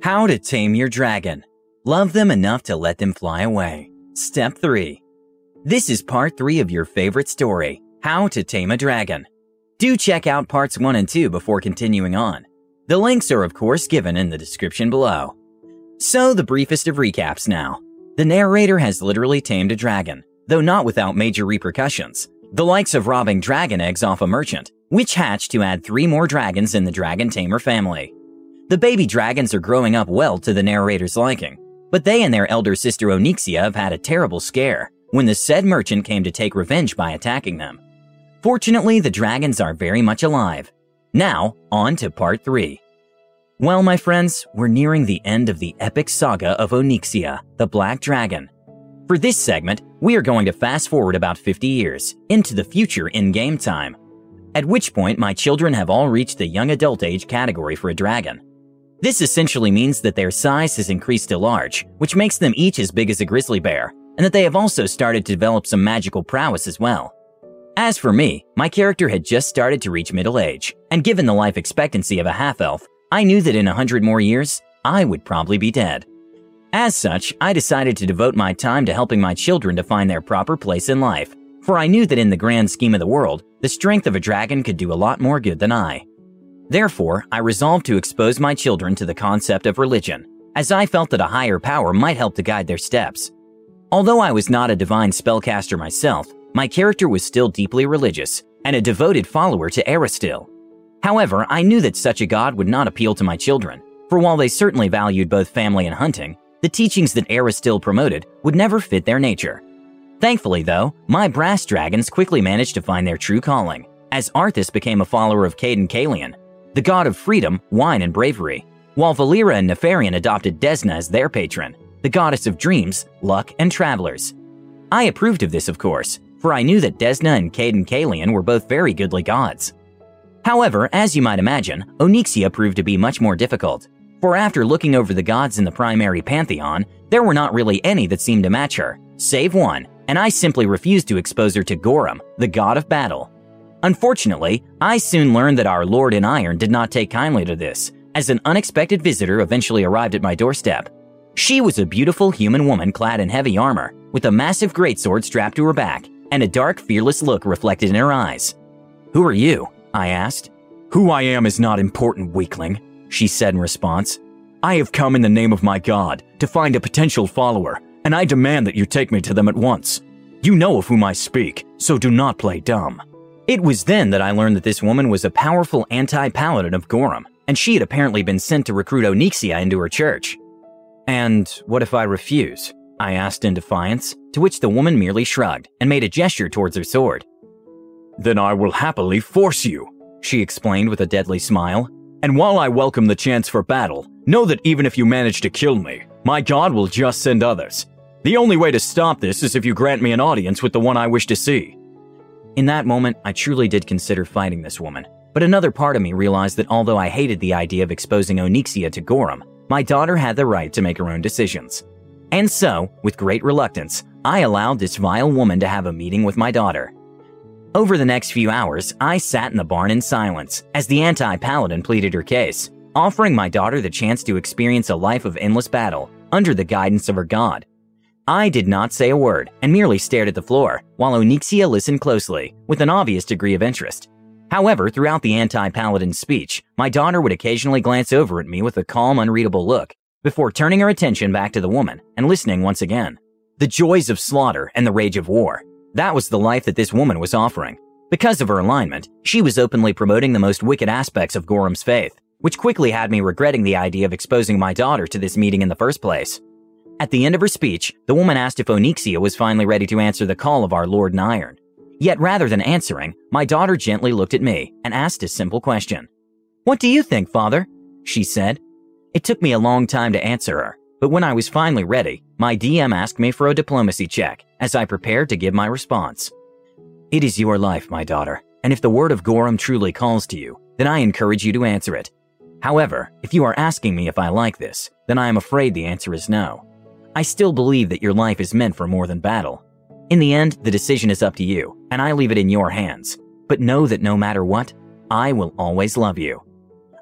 How to tame your dragon. Love them enough to let them fly away. Step 3. This is part 3 of your favorite story, How to Tame a Dragon. Do check out parts 1 and 2 before continuing on. The links are, of course, given in the description below. So, the briefest of recaps now. The narrator has literally tamed a dragon, though not without major repercussions. The likes of robbing dragon eggs off a merchant, which hatched to add three more dragons in the dragon tamer family. The baby dragons are growing up well to the narrator's liking, but they and their elder sister Onyxia have had a terrible scare when the said merchant came to take revenge by attacking them. Fortunately, the dragons are very much alive. Now, on to part 3. Well, my friends, we're nearing the end of the epic saga of Onyxia, the Black Dragon. For this segment, we are going to fast forward about 50 years into the future in game time, at which point my children have all reached the young adult age category for a dragon. This essentially means that their size has increased to large, which makes them each as big as a grizzly bear, and that they have also started to develop some magical prowess as well. As for me, my character had just started to reach middle age, and given the life expectancy of a half elf, I knew that in a hundred more years, I would probably be dead. As such, I decided to devote my time to helping my children to find their proper place in life, for I knew that in the grand scheme of the world, the strength of a dragon could do a lot more good than I. Therefore, I resolved to expose my children to the concept of religion, as I felt that a higher power might help to guide their steps. Although I was not a divine spellcaster myself, my character was still deeply religious and a devoted follower to Erastil, However, I knew that such a god would not appeal to my children, for while they certainly valued both family and hunting, the teachings that Erastil promoted would never fit their nature. Thankfully, though, my brass dragons quickly managed to find their true calling, as Arthas became a follower of Cayden Cailean, the god of freedom, wine, and bravery, while Valeera and Nefarian adopted Desna as their patron, the goddess of dreams, luck, and travelers. I approved of this, of course, for I knew that Desna and Cayden Cailean were both very goodly gods. However, as you might imagine, Onyxia proved to be much more difficult. For after looking over the gods in the primary pantheon, there were not really any that seemed to match her, save one, and I simply refused to expose her to Gorum, the god of battle. Unfortunately, I soon learned that our Lord in Iron did not take kindly to this, as an unexpected visitor eventually arrived at my doorstep. She was a beautiful human woman clad in heavy armor, with a massive greatsword strapped to her back, and a dark, fearless look reflected in her eyes. Who are you? I asked. Who I am is not important, weakling, she said in response. I have come in the name of my God to find a potential follower, and I demand that you take me to them at once. You know of whom I speak, so do not play dumb. It was then that I learned that this woman was a powerful anti paladin of Gorum, and she had apparently been sent to recruit Onyxia into her church. And what if I refuse? I asked in defiance, to which the woman merely shrugged and made a gesture towards her sword. Then I will happily force you, she explained with a deadly smile. And while I welcome the chance for battle, know that even if you manage to kill me, my god will just send others. The only way to stop this is if you grant me an audience with the one I wish to see. In that moment, I truly did consider fighting this woman, but another part of me realized that although I hated the idea of exposing Onyxia to Gorum, my daughter had the right to make her own decisions. And so, with great reluctance, I allowed this vile woman to have a meeting with my daughter. Over the next few hours, I sat in the barn in silence as the anti paladin pleaded her case, offering my daughter the chance to experience a life of endless battle under the guidance of her god. I did not say a word and merely stared at the floor, while Onyxia listened closely, with an obvious degree of interest. However, throughout the anti paladin's speech, my daughter would occasionally glance over at me with a calm, unreadable look, before turning her attention back to the woman and listening once again. The joys of slaughter and the rage of war, that was the life that this woman was offering. Because of her alignment, she was openly promoting the most wicked aspects of Gorum's faith, which quickly had me regretting the idea of exposing my daughter to this meeting in the first place. At the end of her speech, the woman asked if Onyxia was finally ready to answer the call of our Lord in Iron. Yet rather than answering, my daughter gently looked at me and asked a simple question. What do you think, father? She said. It took me a long time to answer her, but when I was finally ready, my DM asked me for a diplomacy check as I prepared to give my response. It is your life, my daughter, and if the word of Gorum truly calls to you, then I encourage you to answer it. However, if you are asking me if I like this, then I am afraid the answer is no. I still believe that your life is meant for more than battle. In the end, the decision is up to you, and I leave it in your hands. But know that no matter what, I will always love you.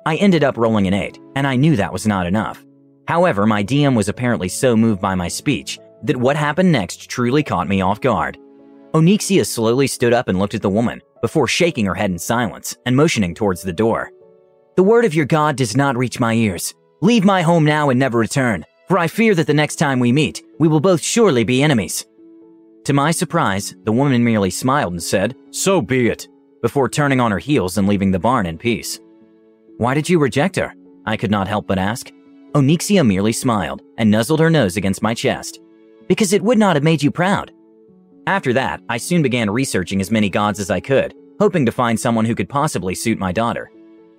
I ended up rolling an 8, and I knew that was not enough. However, my DM was apparently so moved by my speech that what happened next truly caught me off guard. Onyxia slowly stood up and looked at the woman before shaking her head in silence and motioning towards the door. The word of your God does not reach my ears. Leave my home now and never return, for I fear that the next time we meet, we will both surely be enemies. To my surprise, the woman merely smiled and said, So be it, before turning on her heels and leaving the barn in peace. Why did you reject her? I could not help but ask. Onyxia merely smiled and nuzzled her nose against my chest. Because it would not have made you proud. After that, I soon began researching as many gods as I could, hoping to find someone who could possibly suit my daughter.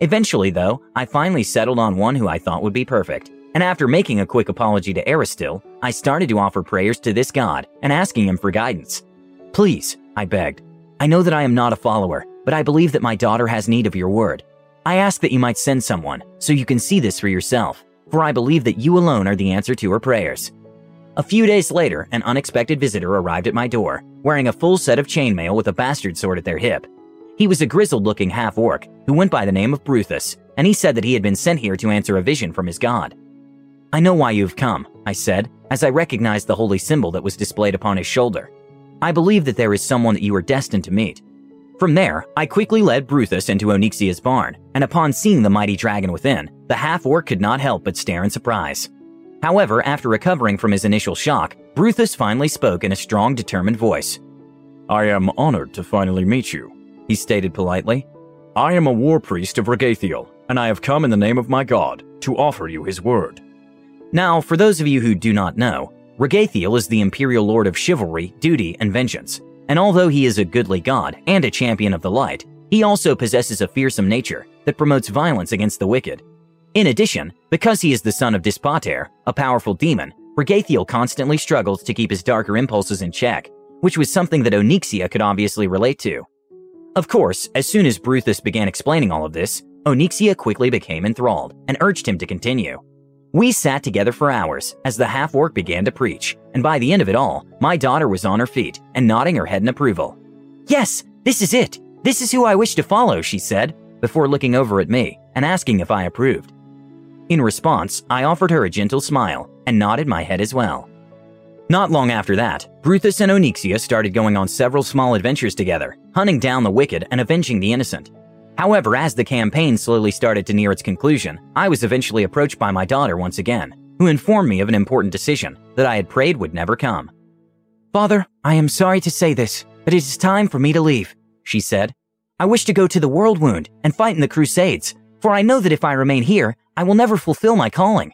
Eventually, though, I finally settled on one who I thought would be perfect. And after making a quick apology to Erastil, I started to offer prayers to this god and asking him for guidance. Please, I begged. I know that I am not a follower, but I believe that my daughter has need of your word. I ask that you might send someone so you can see this for yourself, for I believe that you alone are the answer to her prayers. A few days later, an unexpected visitor arrived at my door, wearing a full set of chainmail with a bastard sword at their hip. He was a grizzled looking half orc who went by the name of Bruthus, and he said that he had been sent here to answer a vision from his god. I know why you've come, I said, as I recognized the holy symbol that was displayed upon his shoulder. I believe that there is someone that you are destined to meet. From there, I quickly led Bruthus into Onyxia's barn, and upon seeing the mighty dragon within, the half orc could not help but stare in surprise. However, after recovering from his initial shock, Bruthus finally spoke in a strong, determined voice. I am honored to finally meet you he stated politely. I am a war priest of Ragathiel, and I have come in the name of my god to offer you his word. Now, for those of you who do not know, Ragathiel is the imperial lord of chivalry, duty, and vengeance. And although he is a goodly god and a champion of the light, he also possesses a fearsome nature that promotes violence against the wicked. In addition, because he is the son of Dispater, a powerful demon, Ragathiel constantly struggles to keep his darker impulses in check, which was something that Onyxia could obviously relate to. Of course, as soon as Bruthus began explaining all of this, Onyxia quickly became enthralled and urged him to continue. We sat together for hours as the half orc began to preach, and by the end of it all, my daughter was on her feet and nodding her head in approval. Yes, this is it. This is who I wish to follow, she said, before looking over at me and asking if I approved. In response, I offered her a gentle smile and nodded my head as well. Not long after that, Bruthus and Onyxia started going on several small adventures together, hunting down the wicked and avenging the innocent. However, as the campaign slowly started to near its conclusion, I was eventually approached by my daughter once again, who informed me of an important decision that I had prayed would never come. Father, I am sorry to say this, but it is time for me to leave, she said. I wish to go to the World Wound and fight in the Crusades, for I know that if I remain here, I will never fulfill my calling.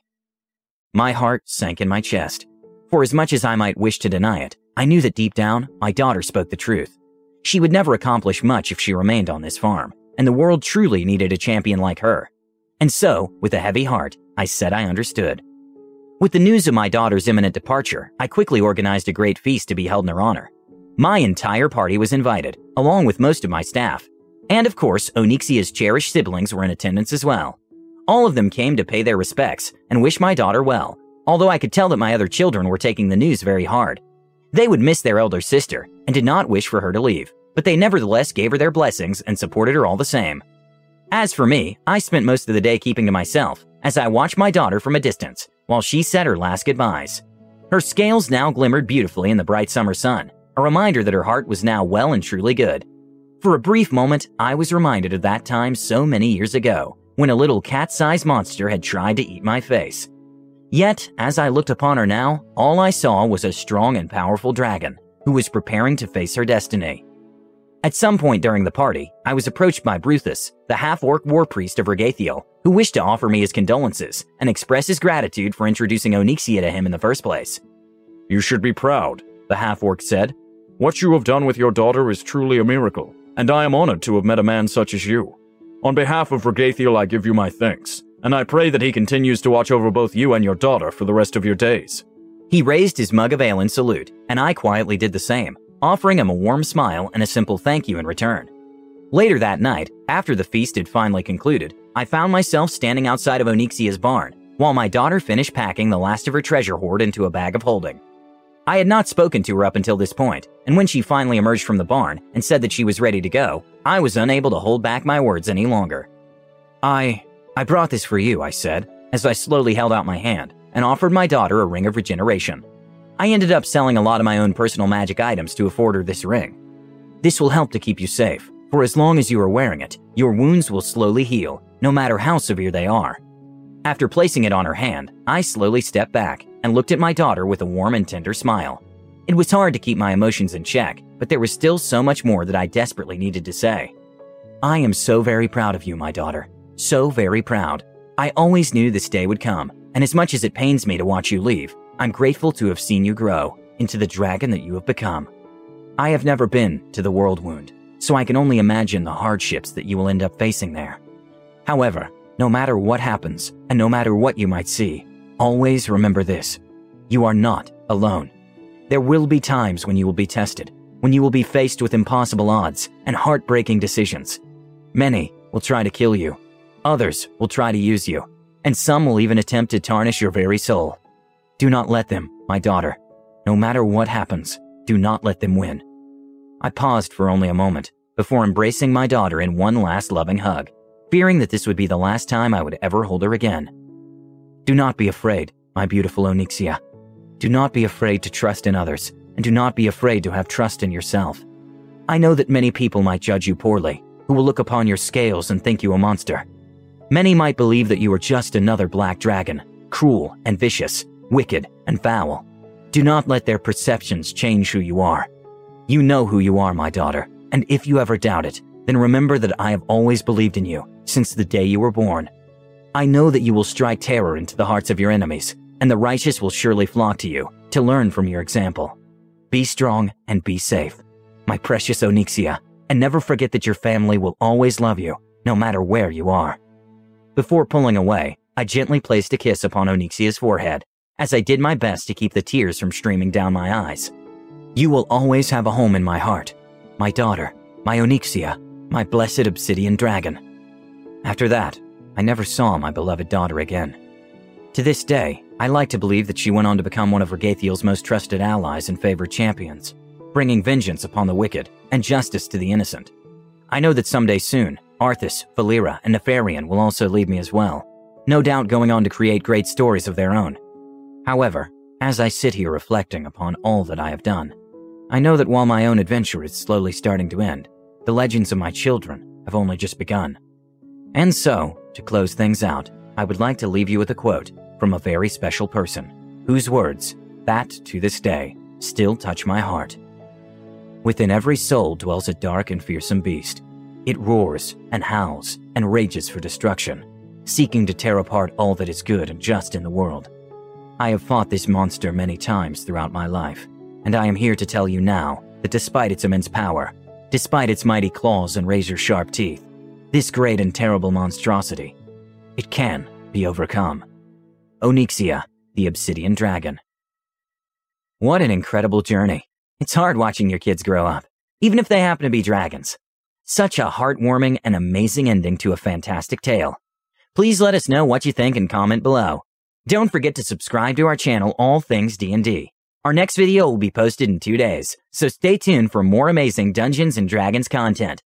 My heart sank in my chest. For as much as I might wish to deny it, I knew that deep down, my daughter spoke the truth. She would never accomplish much if she remained on this farm, and the world truly needed a champion like her. And so, with a heavy heart, I said I understood. With the news of my daughter's imminent departure, I quickly organized a great feast to be held in her honor. My entire party was invited, along with most of my staff. And of course, Onyxia's cherished siblings were in attendance as well. All of them came to pay their respects and wish my daughter well, although I could tell that my other children were taking the news very hard. They would miss their elder sister and did not wish for her to leave, but they nevertheless gave her their blessings and supported her all the same. As for me, I spent most of the day keeping to myself as I watched my daughter from a distance while she said her last goodbyes. Her scales now glimmered beautifully in the bright summer sun, a reminder that her heart was now well and truly good. For a brief moment, I was reminded of that time so many years ago when a little cat sized monster had tried to eat my face. Yet, as I looked upon her now, all I saw was a strong and powerful dragon who was preparing to face her destiny. At some point during the party, I was approached by Bruthus, the half-orc war priest of Ragathiel, who wished to offer me his condolences and express his gratitude for introducing Onyxia to him in the first place. You should be proud, the half-orc said. What you have done with your daughter is truly a miracle, and I am honored to have met a man such as you. On behalf of Ragathiel, I give you my thanks and I pray that he continues to watch over both you and your daughter for the rest of your days. He raised his mug of ale in salute, and I quietly did the same, offering him a warm smile and a simple thank you in return. Later that night, after the feast had finally concluded, I found myself standing outside of Onyxia's barn, while my daughter finished packing the last of her treasure hoard into a bag of holding. I had not spoken to her up until this point, and when she finally emerged from the barn and said that she was ready to go, I was unable to hold back my words any longer. I I brought this for you, I said, as I slowly held out my hand, and offered my daughter a ring of regeneration. I ended up selling a lot of my own personal magic items to afford her this ring. This will help to keep you safe, for as long as you are wearing it, your wounds will slowly heal, no matter how severe they are. After placing it on her hand, I slowly stepped back and looked at my daughter with a warm and tender smile. It was hard to keep my emotions in check, but there was still so much more that I desperately needed to say. I am so very proud of you, my daughter. So very proud. I always knew this day would come, and as much as it pains me to watch you leave, I'm grateful to have seen you grow into the dragon that you have become. I have never been to the World Wound, so I can only imagine the hardships that you will end up facing there. However, no matter what happens, and no matter what you might see, always remember this you are not alone. There will be times when you will be tested, when you will be faced with impossible odds and heartbreaking decisions. Many will try to kill you, others will try to use you, and some will even attempt to tarnish your very soul. Do not let them, my daughter. No matter what happens, do not let them win. I paused for only a moment before embracing my daughter in one last loving hug, fearing that this would be the last time I would ever hold her again. Do not be afraid, my beautiful Onyxia. Do not be afraid to trust in others, and do not be afraid to have trust in yourself. I know that many people might judge you poorly, who will look upon your scales and think you a monster. Many might believe that you are just another black dragon, cruel and vicious, wicked and foul. Do not let their perceptions change who you are. You know who you are, my daughter, and if you ever doubt it, then remember that I have always believed in you since the day you were born. I know that you will strike terror into the hearts of your enemies, and the righteous will surely flock to you to learn from your example. Be strong and be safe, my precious Onyxia, and never forget that your family will always love you, no matter where you are. Before pulling away, I gently placed a kiss upon Onyxia's forehead, as I did my best to keep the tears from streaming down my eyes. You will always have a home in my heart, my daughter, my Onyxia, my blessed obsidian dragon. After that, I never saw my beloved daughter again. To this day, I like to believe that she went on to become one of Ragathiel's most trusted allies and favored champions, bringing vengeance upon the wicked and justice to the innocent. I know that someday soon, Arthas, Valeera, and Nefarian will also leave me as well, no doubt going on to create great stories of their own. However, as I sit here reflecting upon all that I have done, I know that while my own adventure is slowly starting to end, the legends of my children have only just begun. And so, to close things out, I would like to leave you with a quote from a very special person, whose words, that to this day, still touch my heart. Within every soul dwells a dark and fearsome beast. It roars and howls and rages for destruction, seeking to tear apart all that is good and just in the world. I have fought this monster many times throughout my life, and I am here to tell you now that despite its immense power, despite its mighty claws and razor sharp teeth, this great and terrible monstrosity, it can be overcome. Onyxia, the Obsidian Dragon. What an incredible journey. It's hard watching your kids grow up, even if they happen to be dragons. Such a heartwarming and amazing ending to a fantastic tale. Please let us know what you think and comment below. Don't forget to subscribe to our channel All Things D&D. Our next video will be posted in two days, so stay tuned for more amazing Dungeons & Dragons content.